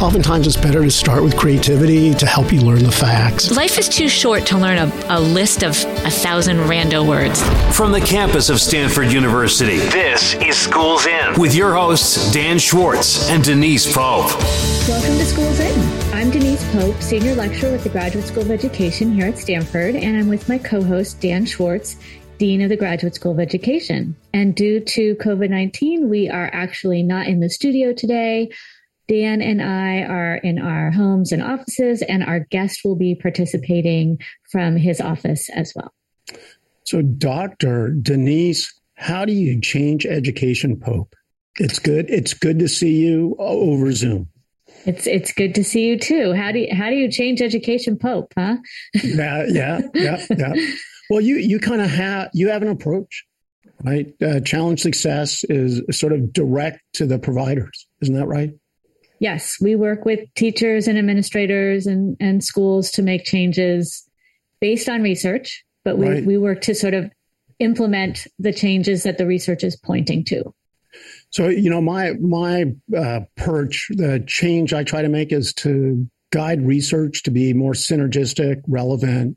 oftentimes it's better to start with creativity to help you learn the facts. Life is too short to learn a, a list of a thousand rando words. From the campus of Stanford University, this is Schools In with your hosts, Dan Schwartz and Denise Pope. Welcome to Schools In. I'm Denise Pope, Senior Lecturer with the Graduate School of Education here at Stanford, and I'm with my co host, Dan Schwartz, Dean of the Graduate School of Education. And due to COVID 19, we are actually not in the studio today. Dan and I are in our homes and offices, and our guest will be participating from his office as well. So, Dr. Denise, how do you change education, Pope? It's good. It's good to see you over Zoom. It's it's good to see you too. How do you how do you change education, Pope? Huh? yeah, yeah, yeah, yeah. Well, you you kind of have you have an approach, right? Uh, challenge success is sort of direct to the providers, isn't that right? Yes, we work with teachers and administrators and, and schools to make changes based on research, but we, right. we work to sort of implement the changes that the research is pointing to. So, you know, my my uh, perch, the change I try to make is to guide research to be more synergistic, relevant,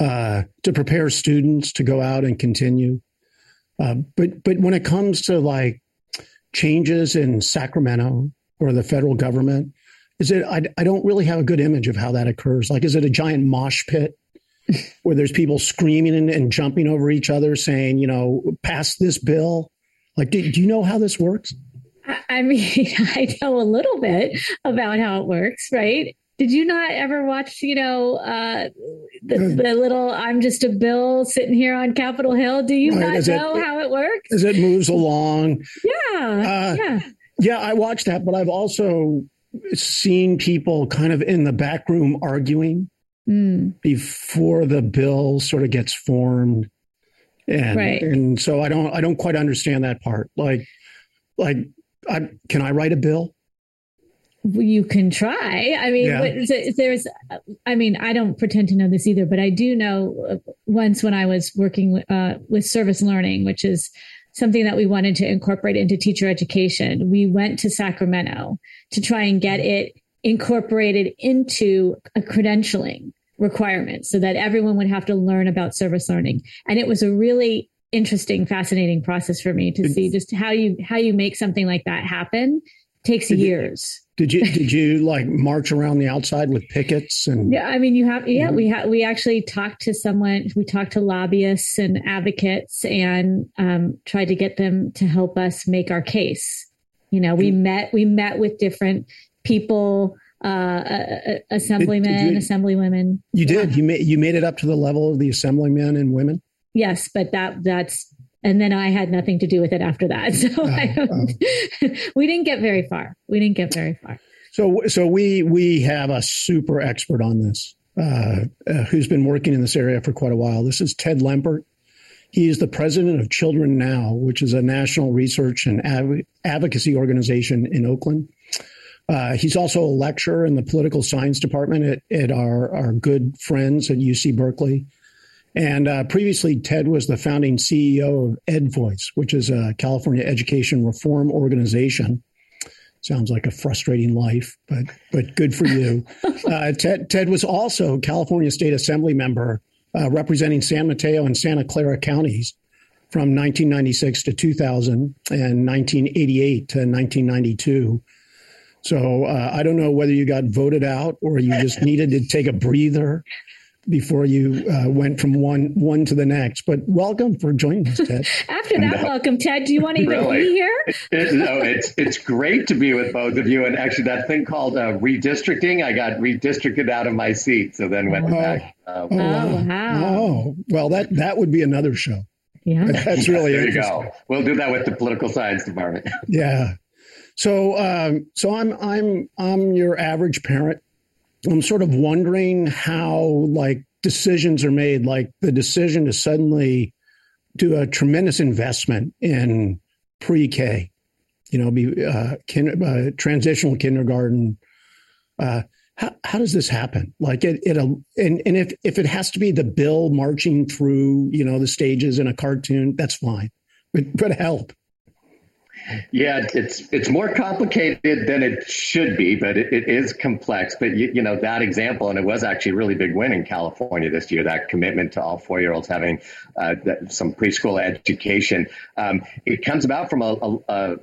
uh, to prepare students to go out and continue. Uh, but but when it comes to like changes in Sacramento or the federal government? Is it? I, I don't really have a good image of how that occurs. Like, is it a giant mosh pit where there's people screaming and, and, jumping over each other, saying, you know, pass this bill? Like, do, do you know how this works? I mean, I know a little bit about how it works, right? Did you not ever watch, you know, uh, the, the, little "I'm just a bill" sitting here on Capitol Hill? Do you right, not know it, how it works? As it moves along, yeah, uh, yeah. Yeah, I watched that, but I've also seen people kind of in the back room arguing mm. before the bill sort of gets formed. And right. and so I don't I don't quite understand that part. Like like I can I write a bill? you can try. I mean, yeah. there's, I mean, I don't pretend to know this either, but I do know uh, once when I was working uh, with service learning, which is something that we wanted to incorporate into teacher education. We went to Sacramento to try and get it incorporated into a credentialing requirement so that everyone would have to learn about service learning. And it was a really interesting, fascinating process for me to see just how you how you make something like that happen takes years. Did you did you like march around the outside with pickets and? Yeah, I mean, you have yeah, we have we actually talked to someone. We talked to lobbyists and advocates and um, tried to get them to help us make our case. You know, we met we met with different people, uh, uh, assemblymen, did, did you, assemblywomen. You did. You made you made it up to the level of the assemblymen and women. Yes, but that that's and then I had nothing to do with it after that. So oh, oh. we didn't get very far. We didn't get very far. So, so we we have a super expert on this uh, uh, who's been working in this area for quite a while. This is Ted Lempert. He is the president of Children Now, which is a national research and av- advocacy organization in Oakland. Uh, he's also a lecturer in the political science department at, at our, our good friends at UC Berkeley. And uh, previously, Ted was the founding CEO of EdVoice, which is a California education reform organization. Sounds like a frustrating life, but but good for you. Uh, Ted, Ted was also California State Assembly member uh, representing San Mateo and Santa Clara counties from 1996 to 2000 and 1988 to 1992. So uh, I don't know whether you got voted out or you just needed to take a breather before you uh, went from one one to the next. But welcome for joining us, Ted. After that, no, welcome, Ted. Do you want to even really? be here? It, no, it's it's great to be with both of you. And actually, that thing called uh, redistricting, I got redistricted out of my seat, so then went oh, back. Uh, oh, wow. wow. Oh, well, that that would be another show. Yeah, that's really there. You go. We'll do that with the political science department. yeah. So, um, so I'm I'm I'm your average parent I'm sort of wondering how like decisions are made, like the decision to suddenly do a tremendous investment in pre-K, you know, be uh, kin- uh, transitional kindergarten. Uh, how, how does this happen? Like it, it and, and if, if it has to be the bill marching through, you know, the stages in a cartoon, that's fine, but, but help. Yeah, it's it's more complicated than it should be, but it, it is complex. But you, you, know that example, and it was actually a really big win in California this year. That commitment to all four year olds having uh, some preschool education. Um, it comes about from a, a, a,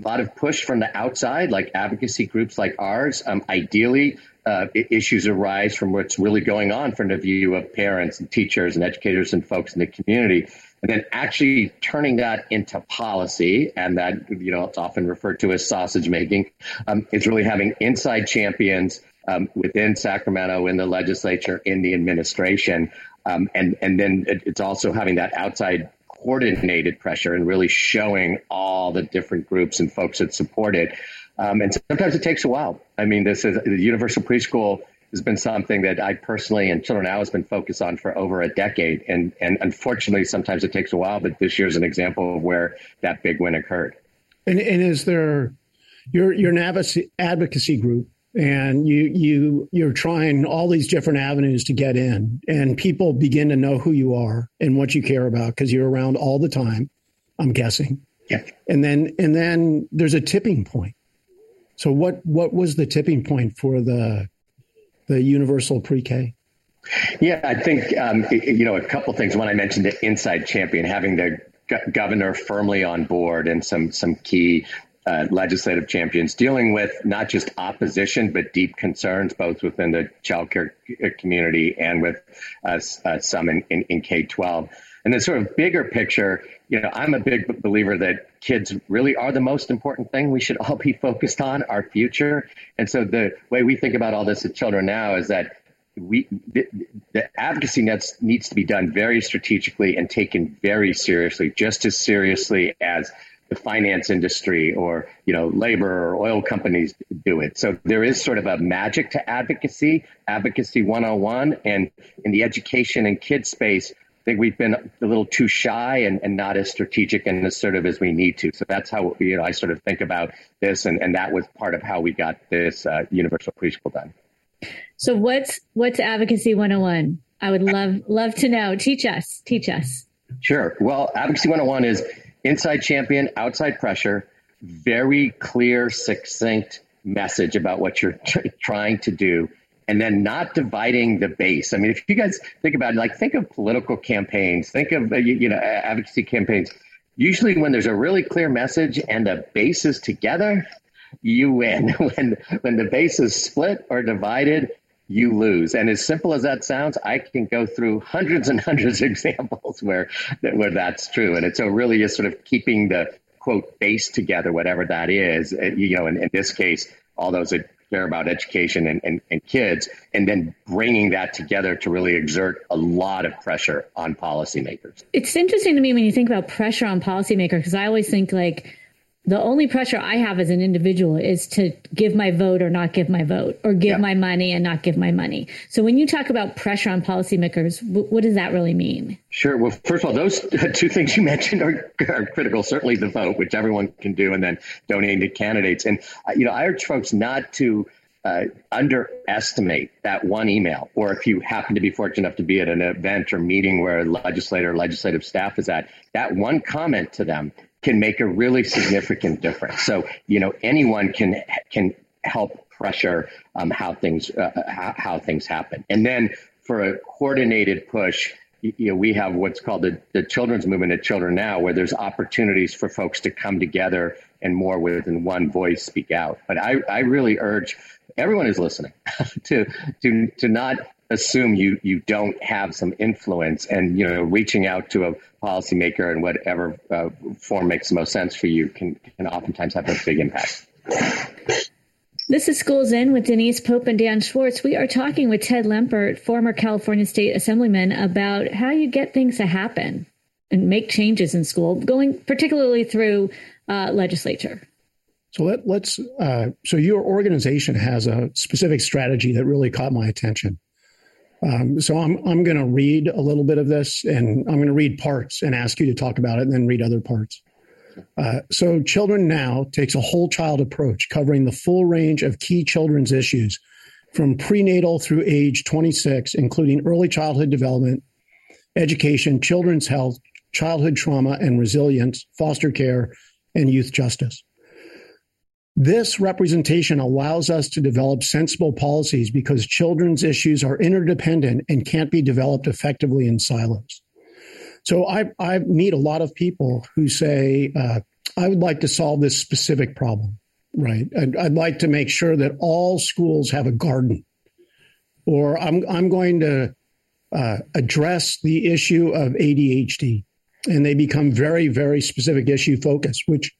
lot of push from the outside, like advocacy groups like ours. Um, ideally, uh, issues arise from what's really going on from the view of parents and teachers and educators and folks in the community and then actually turning that into policy, and that you know it's often referred to as sausage making, um, is really having inside champions um, within Sacramento, in the legislature, in the administration, um, and and then it's also having that outside coordinated pressure and really showing all the different groups and folks that support it. Um, and sometimes it takes a while. I mean, this is the universal preschool has been something that I personally and Children Now has been focused on for over a decade. And, and unfortunately, sometimes it takes a while, but this year is an example of where that big win occurred. And, and is there, you're, you're an advocacy, advocacy group and you, you, you're trying all these different avenues to get in and people begin to know who you are and what you care about because you're around all the time, I'm guessing. Yeah. And then, and then there's a tipping point. So what, what was the tipping point for the the universal pre-K? Yeah, I think um, you know a couple things. When I mentioned the inside champion, having the governor firmly on board, and some some key uh, legislative champions dealing with not just opposition but deep concerns, both within the childcare community and with uh, uh, some in, in, in K twelve. And the sort of bigger picture, you know, I'm a big believer that kids really are the most important thing we should all be focused on, our future. And so the way we think about all this at Children Now is that we the, the advocacy nets needs to be done very strategically and taken very seriously, just as seriously as the finance industry or you know labor or oil companies do it. So there is sort of a magic to advocacy, advocacy 101, and in the education and kids space, think we've been a little too shy and, and not as strategic and assertive as we need to. So that's how you know I sort of think about this, and, and that was part of how we got this uh, universal preschool done. So what's what's advocacy 101? I would love love to know. Teach us. Teach us. Sure. Well, advocacy 101 is inside champion, outside pressure, very clear, succinct message about what you're t- trying to do and then not dividing the base. I mean, if you guys think about it, like think of political campaigns, think of uh, you know advocacy campaigns. Usually, when there's a really clear message and the base is together, you win. when when the base is split or divided, you lose. And as simple as that sounds, I can go through hundreds and hundreds of examples where where that's true. And it's so really is sort of keeping the quote base together, whatever that is. Uh, you know, in, in this case, all those care about education and, and, and kids, and then bringing that together to really exert a lot of pressure on policymakers. It's interesting to me when you think about pressure on policymakers, because I always think like, the only pressure I have as an individual is to give my vote or not give my vote, or give my money and not give my money. So when you talk about pressure on policymakers, w- what does that really mean? Sure. Well, first of all, those two things you mentioned are, are, critical. Certainly the vote, which everyone can do, and then donating to candidates. And uh, you know, I urge folks not to uh, underestimate that one email, or if you happen to be fortunate enough to be at an event or meeting where a legislator or legislative staff is at, that one comment to them can make a really significant difference. So, you know, anyone can can help pressure um, how things uh, how, how, things happen. And then for a coordinated push, you know, we have what's called the, the children's movement at Children Now, where there's opportunities for folks to come together and more within one voice speak out. But I, I really urge everyone who's listening to to to not assume you you don't have some influence and you know reaching out to a policymaker in whatever uh, form makes the most sense for you can can oftentimes have a big impact. This is Schools In with Denise Pope and Dan Schwartz. We are talking with Ted Lempert, former California State Assemblyman, about how you get things to happen and make changes in school, going particularly through uh, legislature. So let, us uh, so your organization has a specific strategy that really caught my attention. Um, so I'm I'm going to read a little bit of this, and I'm going to read parts and ask you to talk about it, and then read other parts. Uh, so Children Now takes a whole child approach, covering the full range of key children's issues, from prenatal through age 26, including early childhood development, education, children's health, childhood trauma and resilience, foster care, and youth justice. This representation allows us to develop sensible policies because children's issues are interdependent and can't be developed effectively in silos. So I, I meet a lot of people who say, uh, I would like to solve this specific problem, right? I'd, I'd like to make sure that all schools have a garden, or I'm, I'm going to uh, address the issue of ADHD. And they become very, very specific issue focused, which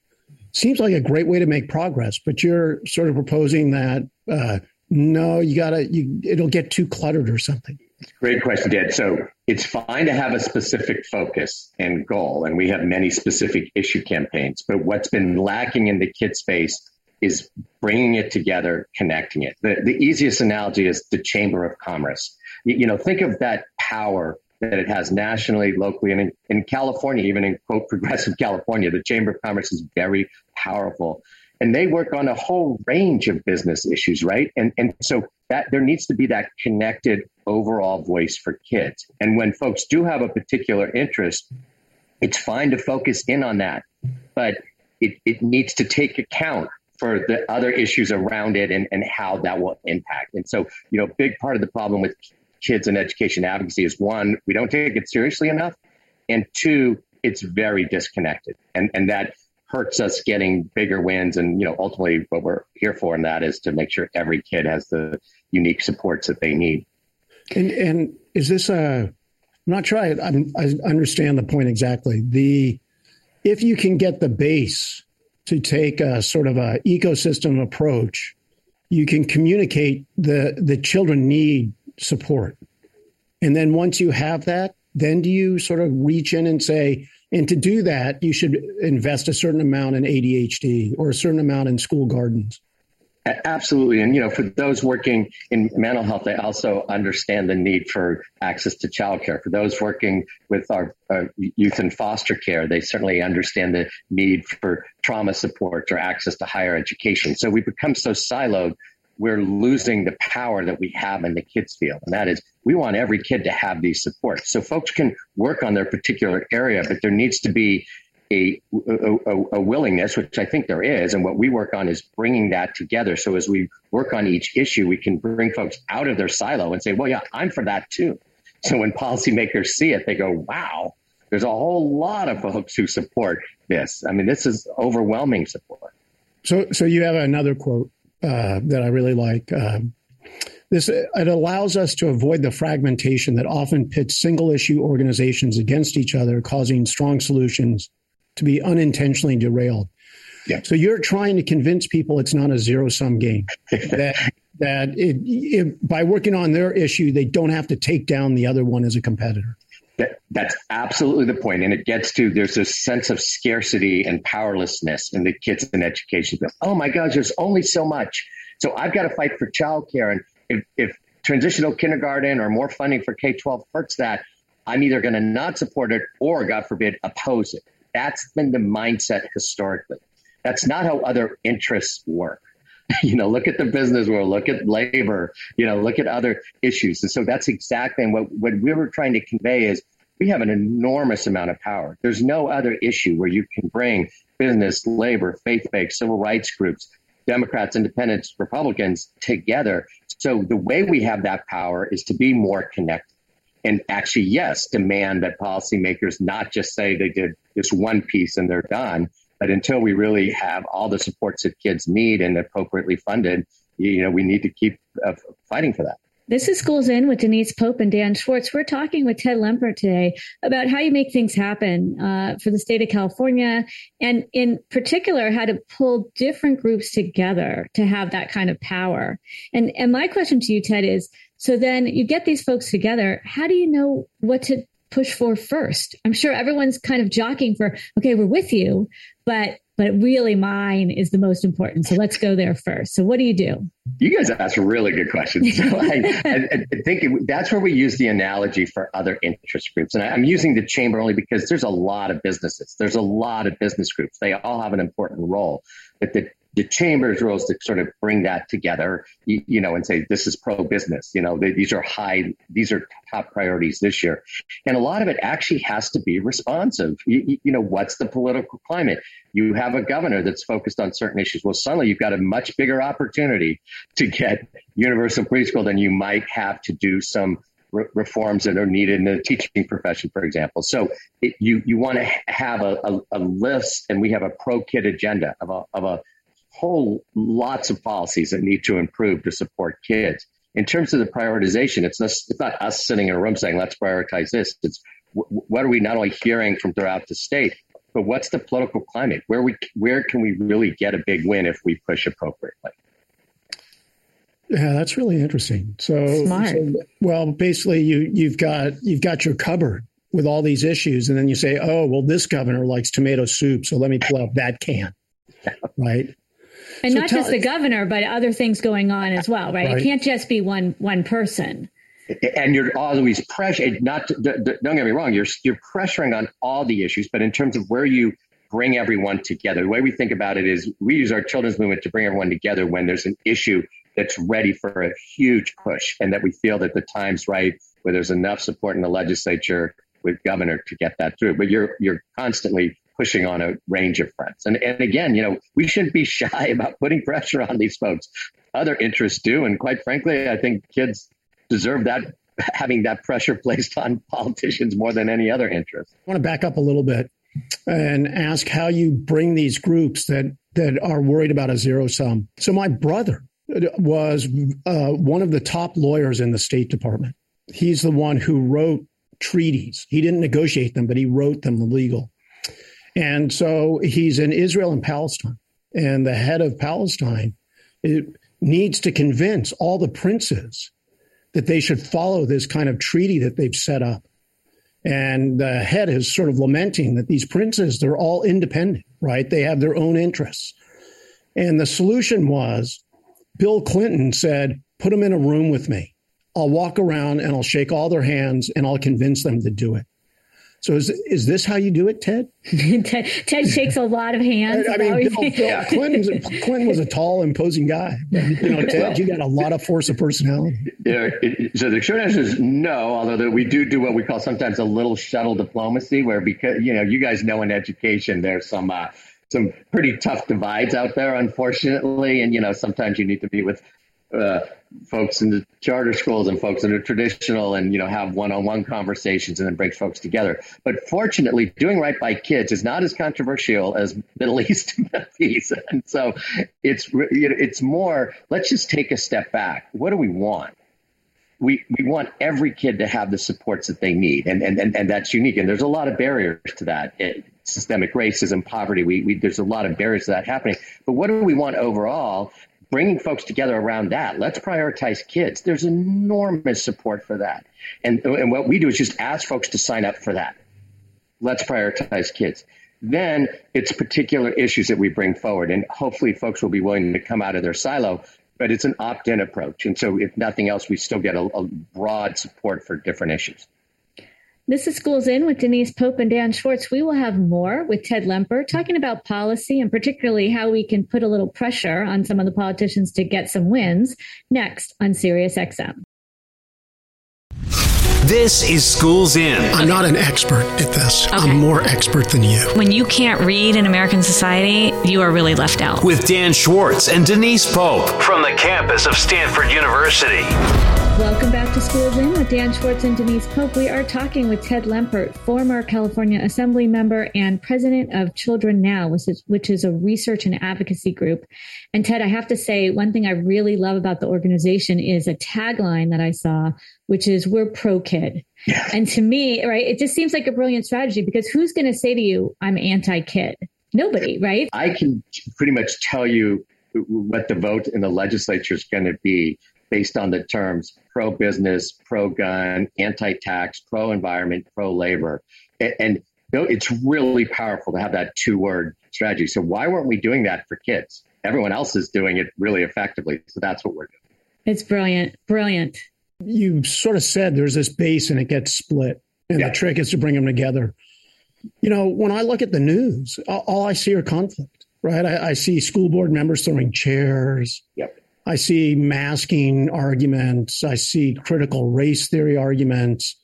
seems like a great way to make progress, but you're sort of proposing that uh, no, you gotta, you, it'll get too cluttered or something. Great question, Dad. So it's fine to have a specific focus and goal, and we have many specific issue campaigns. But what's been lacking in the kid space is bringing it together, connecting it. The, the easiest analogy is the Chamber of Commerce. You, you know, think of that power that it has nationally, locally, and in, in California, even in quote progressive California, the Chamber of Commerce is very powerful. And they work on a whole range of business issues, right? And and so that there needs to be that connected overall voice for kids. And when folks do have a particular interest, it's fine to focus in on that. But it, it needs to take account for the other issues around it and, and how that will impact. And so, you know, big part of the problem with kids and education advocacy is one, we don't take it seriously enough. And two, it's very disconnected. And, and that hurts us getting bigger wins. And, you know, ultimately what we're here for in that is to make sure every kid has the unique supports that they need. And, and is this a, I'm not sure I, I understand the point exactly. The, if you can get the base to take a sort of a ecosystem approach, you can communicate the, the children need support. And then once you have that, then do you sort of reach in and say, and to do that, you should invest a certain amount in ADHD or a certain amount in school gardens? Absolutely. And, you know, for those working in mental health, they also understand the need for access to childcare. For those working with our uh, youth in foster care, they certainly understand the need for trauma support or access to higher education. So we become so siloed we're losing the power that we have in the kids field. And that is we want every kid to have these supports. So folks can work on their particular area, but there needs to be a, a, a, willingness, which I think there is. And what we work on is bringing that together. So as we work on each issue, we can bring folks out of their silo and say, well, yeah, I'm for that too. So when policymakers see it, they go, wow, there's a whole lot of folks who support this. I mean, this is overwhelming support. So, so you have another quote uh, that I really like. Um, this it allows us to avoid the fragmentation that often pits single issue organizations against each other, causing strong solutions to be unintentionally derailed. Yeah. So you're trying to convince people it's not a zero sum game. that that it, it, by working on their issue, they don't have to take down the other one as a competitor. That, that's absolutely the point. And it gets to there's this sense of scarcity and powerlessness in the kids in education. Oh my gosh, there's only so much. So I've got to fight for childcare. And if, if transitional kindergarten or more funding for K 12 hurts that, I'm either going to not support it or, God forbid, oppose it. That's been the mindset historically. That's not how other interests work. you know, look at the business world, look at labor, you know, look at other issues. And so that's exactly what, what we were trying to convey is we have an enormous amount of power. There's no other issue where you can bring business, labor, faith-based, civil rights groups, Democrats, independents, Republicans together. So the way we have that power is to be more connected. And actually, yes, demand that policymakers not just say they did this one piece and they're done, but until we really have all the supports that kids need and appropriately funded, you know, we need to keep uh, fighting for that. This is Schools In with Denise Pope and Dan Schwartz. We're talking with Ted Lempert today about how you make things happen uh, for the state of California, and in particular, how to pull different groups together to have that kind of power. And and my question to you, Ted, is: so then you get these folks together. How do you know what to push for first? I'm sure everyone's kind of jockeying for, okay, we're with you, but but really mine is the most important. So let's go there first. So what do you do? You guys ask really good questions. So I, I, think that's where we use the analogy for other interest groups. And I, I'm using the chamber only because there's a lot of businesses. There's a lot of business groups. They all have an important role. But the, the chamber's role is to sort of bring that together, you, you know, and say this is pro business. You know, they, these are high, these are top priorities this year, and a lot of it actually has to be responsive. You, you know, what's the political climate? You have a governor that's focused on certain issues. Well, suddenly you've got a much bigger opportunity to get universal preschool than you might have to do some re- reforms that are needed in the teaching profession, for example. So it, you you want to have a, a, a, list, and we have a pro kid agenda of a of a whole lots of policies that need to improve to support kids. In terms of the prioritization, it's not, it's not us sitting in a room saying, let's prioritize this. It's what are we not only hearing from throughout the state, but what's the political climate? Where we where can we really get a big win if we push appropriately? Yeah, that's really interesting. So, so, well, basically, you you've got you've got your cupboard with all these issues, and then you say, oh, well, this governor likes tomato soup, so let me pull out that can, right? And so not tell, just the governor, but other things going on as well, right? right? It can't just be one one person. And you're always pressuring. Not don't get me wrong. You're you're pressuring on all the issues, but in terms of where you bring everyone together, the way we think about it is we use our children's movement to bring everyone together when there's an issue that's ready for a huge push, and that we feel that the time's right, where there's enough support in the legislature with governor to get that through. But you're you're constantly pushing on a range of fronts. And, and again, you know, we shouldn't be shy about putting pressure on these folks. Other interests do. And quite frankly, I think kids deserve that, having that pressure placed on politicians more than any other interest. I want to back up a little bit and ask how you bring these groups that, that are worried about a zero sum. So my brother was uh, one of the top lawyers in the State Department. He's the one who wrote treaties. He didn't negotiate them, but he wrote them legal. And so he's in Israel and Palestine. And the head of Palestine needs to convince all the princes that they should follow this kind of treaty that they've set up. And the head is sort of lamenting that these princes, they're all independent, right? They have their own interests. And the solution was Bill Clinton said, put them in a room with me. I'll walk around and I'll shake all their hands and I'll convince them to do it. So is is this how you do it, Ted? Ted, Ted, shakes a lot of hands. I, mean, Bill, Bill Clinton, was, Clinton was a tall, imposing guy. You know, Ted, well, you got a lot of force of personality. Yeah. So the short answer is no. Although we do do what we call sometimes a little shuttle diplomacy, where because you know you guys know in education there's some. Uh, some pretty tough divides out there, unfortunately, and you know sometimes you need to be with uh, folks in the charter schools and folks are traditional and you know have one-on-one conversations and then brings folks together. But fortunately doing right by kids is not as controversial as middle east peace and so it's it's more let's just take a step back. What do we want? We, we want every kid to have the supports that they need. And, and, and, and that's unique. And there's a lot of barriers to that. It, systemic racism poverty we, we there's a lot of barriers to that happening. But what do we want overall bringing folks together around that. Let's prioritize kids. There's enormous support for that. And, and what we do is just ask folks to sign up for that. Let's prioritize kids. Then it's particular issues that we bring forward. And hopefully folks will be willing to come out of their silo, but it's an opt in approach. And so, if nothing else, we still get a, a broad support for different issues. This is Schools In with Denise Pope and Dan Schwartz. We will have more with Ted Lempert talking about policy and particularly how we can put a little pressure on some of the politicians to get some wins next on Sirius XM. This is Schools In. I'm not an expert at this. Okay. I'm more expert than you. When you can't read in American society, you are really left out. With Dan Schwartz and Denise Pope from the campus of Stanford University. Welcome back to Schools In with Dan Schwartz and Denise Pope. We are talking with Ted Lempert, former California Assembly member and president of Children Now, which is, which is a research and advocacy group. And Ted, I have to say, one thing I really love about the organization is a tagline that I saw, which is "We're pro kid." Yeah. And to me, right, it just seems like a brilliant strategy because who's going to say to you, "I'm anti kid"? Nobody, right? I can pretty much tell you what the vote in the legislature is going to be based on the terms pro business, pro gun, anti tax, pro environment, pro labor. And, and it's really powerful to have that two word strategy. So, why weren't we doing that for kids? Everyone else is doing it really effectively. So, that's what we're doing. It's brilliant. Brilliant. You sort of said there's this base and it gets split. And yeah. the trick is to bring them together. You know, when I look at the news, all I see are conflict right? I, I see school board members throwing chairs. Yep. I see masking arguments. I see critical race theory arguments.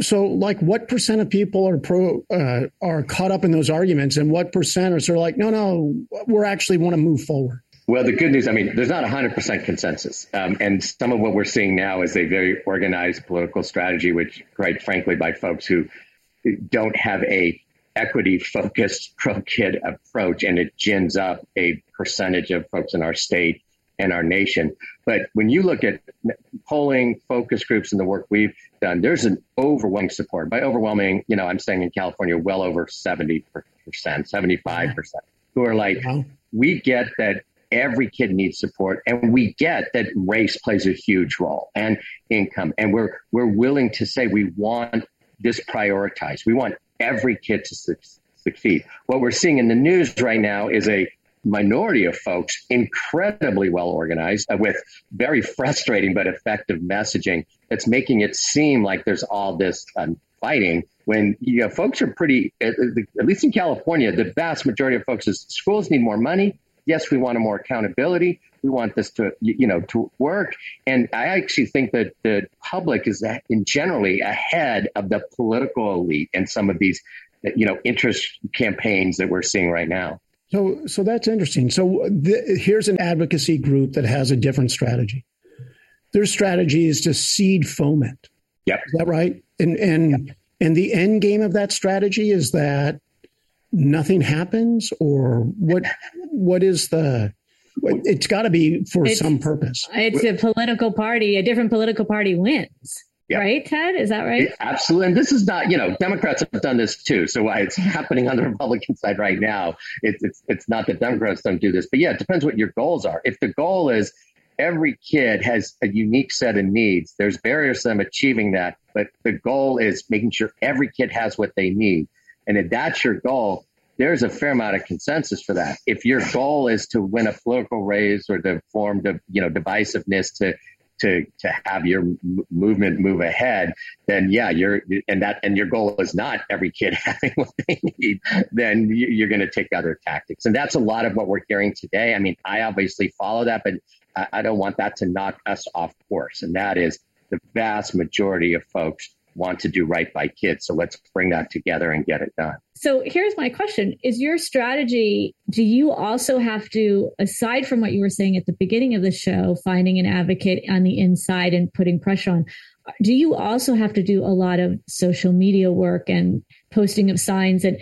So, like, what percent of people are pro uh, are caught up in those arguments, and what percent are sort of like, no, no, we're actually want to move forward. Well, the good news, I mean, there's not 100% consensus. Um, and some of what we're seeing now is a very organized political strategy, which, quite frankly, by folks who don't have a equity focused pro kid approach, and it gins up a percentage of folks in our state and our nation. But when you look at polling, focus groups, and the work we've done, there's an overwhelming support. By overwhelming, you know, I'm saying in California, well over 70%, 75%, who are like, we get that every kid needs support and we get that race plays a huge role and income and we're we're willing to say we want this prioritized we want every kid to su- succeed what we're seeing in the news right now is a minority of folks incredibly well organized uh, with very frustrating but effective messaging that's making it seem like there's all this um, fighting when you know folks are pretty at, at least in california the vast majority of folks is schools need more money yes, we want more accountability. We want this to, you know, to work. And I actually think that the public is in generally ahead of the political elite and some of these, you know, interest campaigns that we're seeing right now. So, so that's interesting. So the, here's an advocacy group that has a different strategy. Their strategy is to seed foment. Yep. Is that right? And and yep. and the end game of that strategy is that nothing happens, or what? what is the it's got to be for it's, some purpose. It's a political party. A different political party wins. Yep. Right, Ted? Is that right? Absolutely. And this is not, you know, Democrats have done this too. So why it's happening on the Republican side right now, it's, it's, it's not that Democrats don't do this. But yeah, it depends what your goals are. If the goal is every kid has a unique set of needs, there's barriers to them achieving that. But the goal is making sure every kid has what they need. And if that's your goal, there's a fair amount of consensus for that. If your goal is to win a political race or to form, the, you know, divisiveness to to to have your movement move ahead, then yeah, you're and that and your goal is not every kid having what they need. Then you're going to take other tactics, and that's a lot of what we're hearing today. I mean, I obviously follow that, but I, I don't want that to knock us off course, and that is the vast majority of folks want to do right by kids. So let's bring that together and get it done. So here's my question Is your strategy, do you also have to, aside from what you were saying at the beginning of the show, finding an advocate on the inside and putting pressure on, do you also have to do a lot of social media work and posting of signs and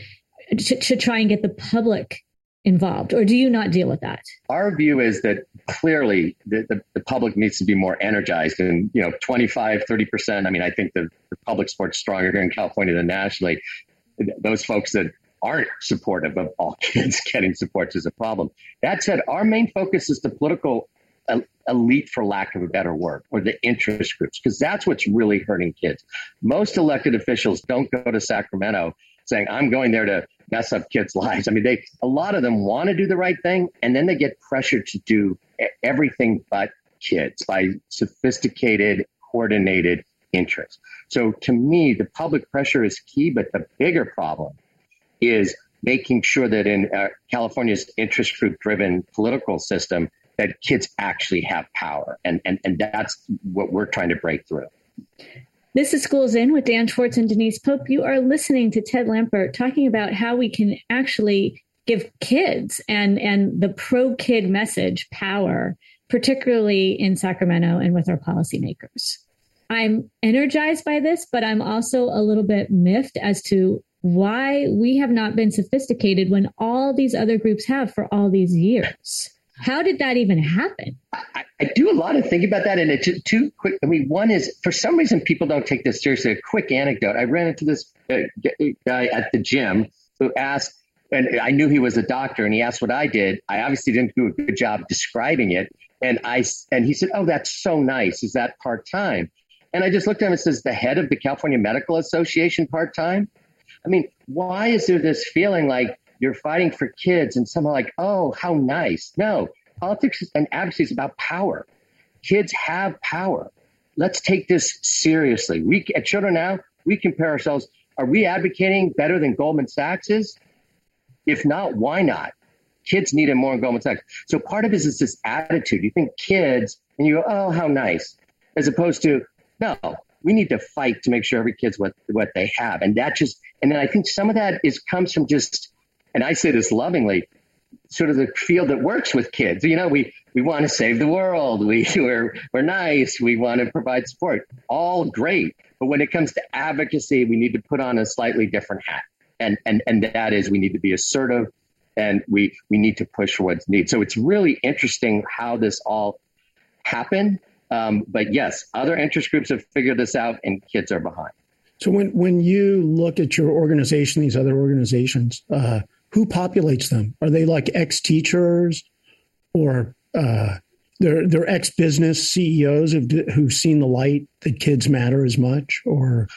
to, to try and get the public involved or do you not deal with that? Our view is that clearly the, the, the, public needs to be more energized and you know 25 30% i mean i think the, the public sports stronger here in california than nationally. Those folks that aren't supportive of all kids getting supports is a problem. That said our main focus is the political elite for lack of a better word or the interest groups because that's what's really hurting kids. Most elected officials don't go to sacramento saying i'm going there to mess up kids' lives. I mean, they a lot of them want to do the right thing, and then they get pressured to do everything but kids by sophisticated, coordinated interests. So to me, the public pressure is key, but the bigger problem is making sure that in uh, California's interest group driven political system that kids actually have power. And, and, and that's what we're trying to break through. This is Schools In with Dan Schwartz and Denise Pope. You are listening to Ted Lempert talking about how we can actually give kids and, and the pro kid message power, particularly in Sacramento and with our policymakers. I'm energized by this, but I'm also a little bit miffed as to why we have not been sophisticated when all these other groups have for all these years. How did that even happen? I, I do a lot of thinking about that, and it's two quick. I mean, one is for some reason people don't take this seriously. A quick anecdote: I ran into this uh, guy at the gym who asked, and I knew he was a doctor, and he asked what I did. I obviously didn't do a good job describing it, and I and he said, "Oh, that's so nice. Is that part time?" And I just looked at him and says, "The head of the California Medical Association part time." I mean, why is there this feeling like you're fighting for kids and somehow like, oh, how nice. No, politics and advocacy is about power. Kids have power. Let's take this seriously. We at Children Now, we compare ourselves. Are we advocating better than Goldman Sachs is? If not, why not? kids need it more than Goldman Sachs. So part of it is this attitude. You think kids, and you go, oh, how nice, as opposed to, no, we need to fight to make sure every kid's what what they have, and that just, and then I think some of that is comes from just, and I say this lovingly, sort of the field that works with kids. You know, we we want to save the world. We we're we're nice. We want to provide support. All great, but when it comes to advocacy, we need to put on a slightly different hat, and and and that is we need to be assertive, and we we need to push for what's needed. So it's really interesting how this all happened. Um, but yes, other interest groups have figured this out, and kids are behind. So when when you look at your organization, these other organizations. Uh, who populates them? Are they like ex teachers or uh, they're, they're ex business CEOs who've, who've seen the light that kids matter as much or?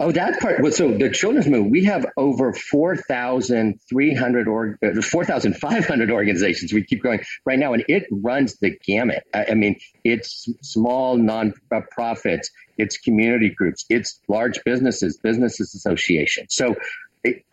Oh, that part. Well, so the children's movement, we have over 4,300 or uh, 4,500 organizations. We keep going right now, and it runs the gamut. I, I mean, it's small non-profits, it's community groups, it's large businesses, businesses associations. So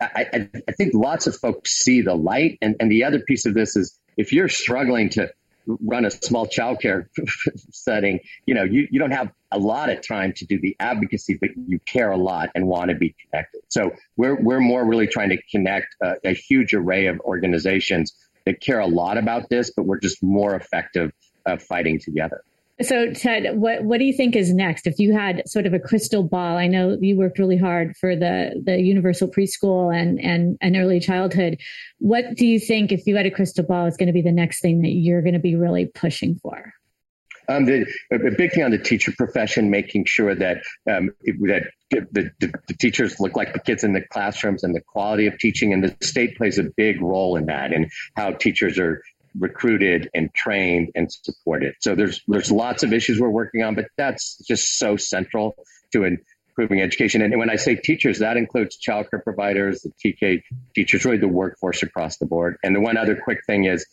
I, I, think lots of folks see the light. And, and the other piece of this is if you're struggling to run a small childcare setting, you know, you, you don't have a lot of time to do the advocacy, but you care a lot and want to be connected. So we're, we're more really trying to connect a, a huge array of organizations that care a lot about this, but we're just more effective of fighting together. So, Ted, what what do you think is next? If you had sort of a crystal ball, I know you worked really hard for the the universal preschool and and and early childhood. What do you think, if you had a crystal ball, is going to be the next thing that you're going to be really pushing for? Um, the, a big thing on the teacher profession, making sure that um, that the, the, the, teachers look like the kids in the classrooms and the quality of teaching, and the state plays a big role in that, and how teachers are recruited and trained and supported. So there's there's lots of issues we're working on, but that's just so central to improving education. And when I say teachers, that includes childcare providers, the TK teachers, really the workforce across the board. And the one other quick thing is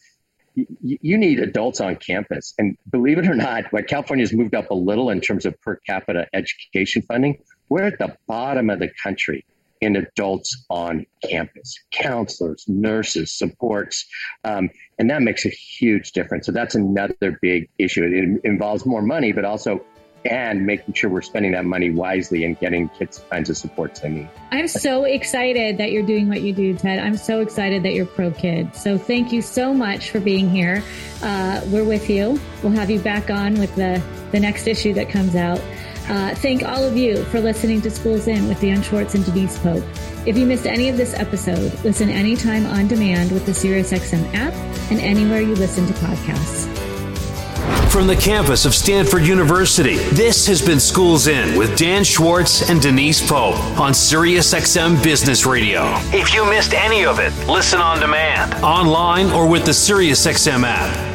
you need adults on campus. And believe it or not, what California has moved up a little in terms of per capita education funding, we're at the bottom of the country in adults on campus, counselors, nurses, supports. Um, and that makes a huge difference. So that's another big issue. It involves more money, but also and making sure we're spending that money wisely and getting kids the kinds of supports they need. I'm so excited that you're doing what you do, Ted. I'm so excited that you're pro kid. So thank you so much for being here. Uh, we're with you. We'll have you back on with the, the next issue that comes out. Uh, thank all of you for listening to Schools In with Dan Schwartz and Denise Pope. If you missed any of this episode, listen anytime on demand with the SiriusXM app and anywhere you listen to podcasts. From the campus of Stanford University, this has been Schools In with Dan Schwartz and Denise Pope on SiriusXM Business Radio. If you missed any of it, listen on demand, online, or with the SiriusXM app.